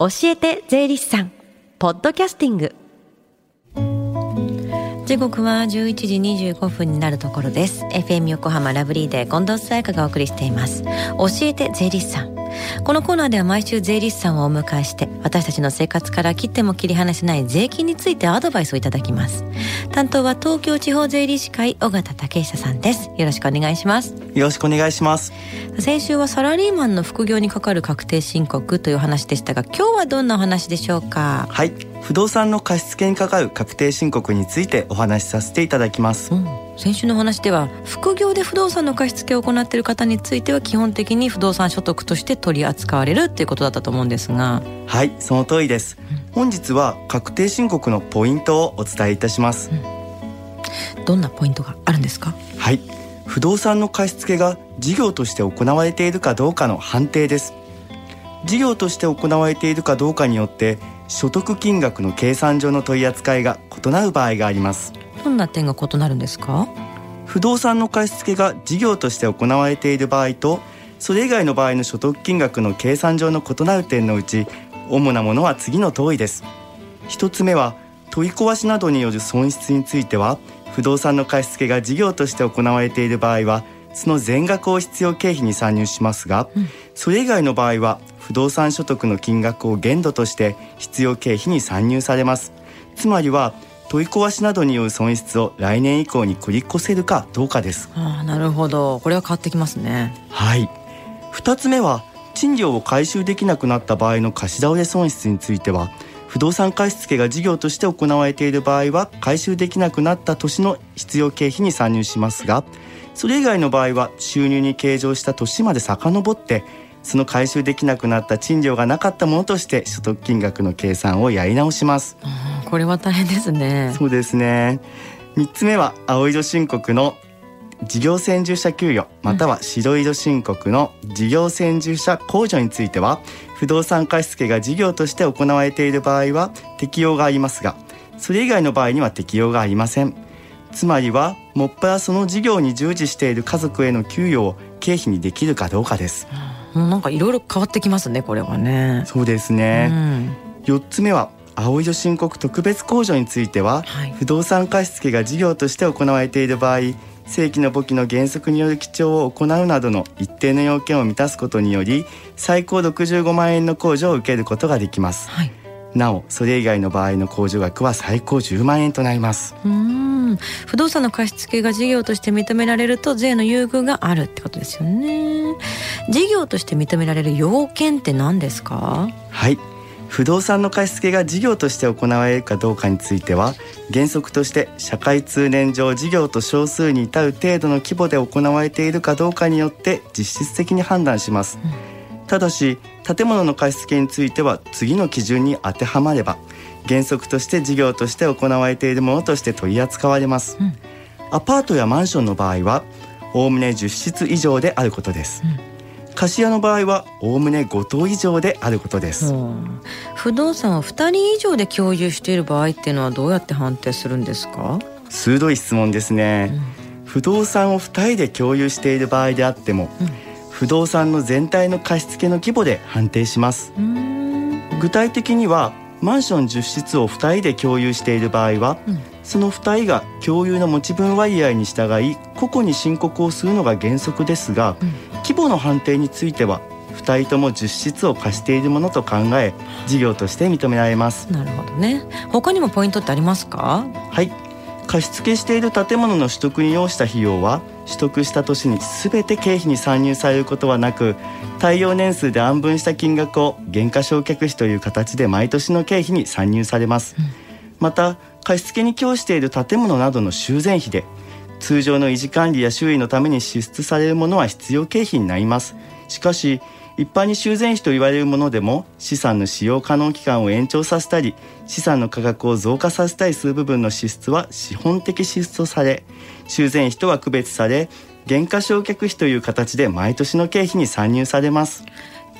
教えて税理士さんポッドキャスティング。時刻は11時25分になるところです。FM 横浜ラブリーで近藤沙耶香がお送りしています。教えて税理士さん。このコーナーでは毎週税理士さんをお迎えして私たちの生活から切っても切り離せない税金についてアドバイスをいただきます。担当は東京地方税理士会尾形武久さんです。よろしくお願いします。よろしくお願いします。先週はサラリーマンの副業にかかる確定申告という話でしたが今日はどんなお話でしょうか？はい。不動産の貸付にかかる確定申告についてお話しさせていただきます、うん先週の話では副業で不動産の貸付を行っている方については基本的に不動産所得として取り扱われるっていうことだったと思うんですが。はいその通りです、うん、本日は確定申告のポイントをお伝えいたします、うん、どんなポイントがあるんですか？はい。不動産の貸付が事業として行われているかどうかの判定です。事業として行われているかどうかによって所得金額の計算上の取り扱いが異なる場合がありますどんな点が異なるんですか？不動産の貸付が事業として行われている場合とそれ以外の場合の所得金額の計算上の異なる点のうち主なものは次の通りです。一つ目は取り壊しなどによる損失については不動産の貸付が事業として行われている場合はその全額を必要経費に算入しますが、うん、それ以外の場合は不動産所得の金額を限度として必要経費に算入されます。つまりは取り壊しなどによる損失を来年以降に繰り越せるかどうかです。あなるほど。これは変わってきますね。はい。二つ目は賃料を回収できなくなった場合の貸し倒れ損失については不動産貸付が事業として行われている場合は回収できなくなった年の必要経費に算入しますがそれ以外の場合は収入に計上した年まで遡ってその回収できなくなった賃料がなかったものとして所得金額の計算をやり直します。これは大変ですね。そうですね。三つ目は青色申告の事業専従者給与または白色申告の事業専従者控除については不動産貸付が事業として行われている場合は適用がありますがそれ以外の場合には適用がありませんつまりはもっぱらその事業に従事している家族への給与を経費にできるかどうかです、うんもうなんかいろいろ変わってきますねこれはね。そうですね、うん、つ目は青色申告特別控除については、はい、不動産貸付が事業として行われている場合正規の簿記の原則による記帳を行うなどの一定の要件を満たすことにより最高65万円の控除を受けることができます、はい、なおそれ以外の場合の控除額は最高10万円となります。うん。不動産の貸付が事業として認められると税の優遇があるってことですよね事業として認められる要件って何ですか？はい。不動産の貸付が事業として行われるかどうかについては原則として社会通念上事業と少数に至る程度の規模で行われているかどうかによって実質的に判断します、うん、ただし建物の貸付については次の基準に当てはまれば原則として事業として行われているものとして取り扱われます、うん、アパートやマンションの場合はおおむね10室以上であることです、うん貸家の場合はおおむね5棟以上であることです、不動産を2人以上で共有している場合っていうのはどうやって判定するんですか？鋭い質問ですね、うん、不動産を2人で共有している場合であっても、うん、不動産の全体の貸付の規模で判定します。具体的にはマンション10室を2人で共有している場合は、うん、その2人が共有の持ち分割合に従い個々に申告をするのが原則ですが、うん、規模の判定については2人とも10室を貸しているものと考え事業として認められます。なるほどね。他にもポイントってありますか？はい。貸付している建物の取得に要した費用は取得した年に全て経費に算入されることはなく耐用年数で安分した金額を減価償却費という形で毎年の経費に算入されます、うん、また貸付に供している建物などの修繕費で通常の維持管理や修理のために支出されるものは必要経費になります。しかし一般に修繕費と言われるものでも資産の使用可能期間を延長させたり資産の価格を増加させたりする部分の支出は資本的支出とされ修繕費とは区別され減価償却費という形で毎年の経費に算入されます。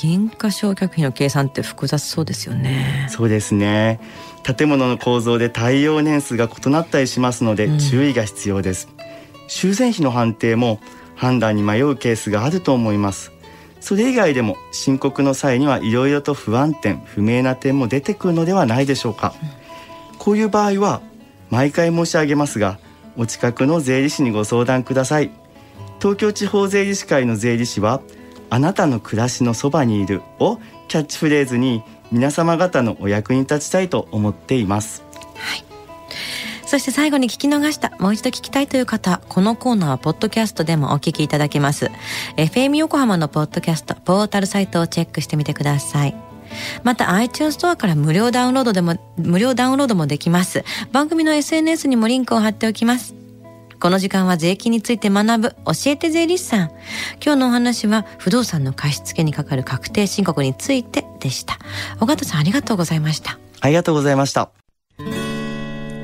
減価償却費の計算って複雑そうですよね。そうですね。建物の構造で耐用年数が異なったりしますので注意が必要です、うん、修繕費の判定も判断に迷うケースがあると思います。それ以外でも申告の際にはいろいろと不安点不明な点も出てくるのではないでしょうか、こういう場合は毎回申し上げますがお近くの税理士にご相談ください。東京地方税理士会の税理士はあなたの暮らしのそばにいるをキャッチフレーズに皆様方のお役に立ちたいと思っています。はい。そして最後に聞き逃した、もう一度聞きたいという方、このコーナーはポッドキャストでもお聞きいただけます。FM 横浜のポッドキャスト、ポータルサイトをチェックしてみてください。また iTunes ストアから無料ダウンロードでも、無料ダウンロードもできます。番組の SNS にもリンクを貼っておきます。この時間は税金について学ぶ教えて税理士さん。今日のお話は不動産の貸付にかかる確定申告についてでした。尾形さんありがとうございました。ありがとうございました。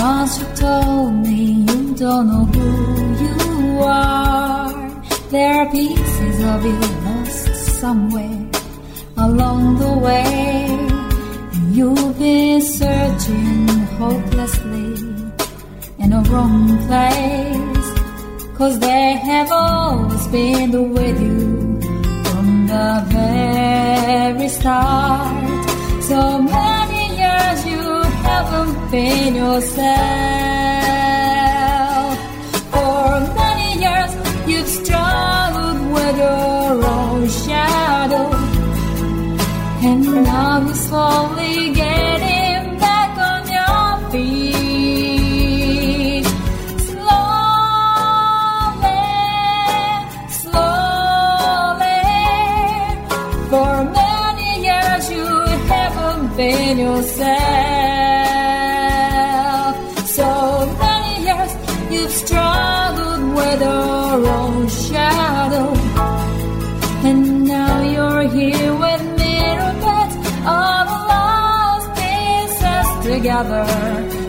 Once you told me you don't know who you are. There are pieces of you lost somewhere along the way. You've been searching hopelessly in a wrong place. Cause they have always been with you from the very start. So many haven't been yourself. For many years you've struggled with your own shadow. And now you slowly getting back on your feet. in yourself. another.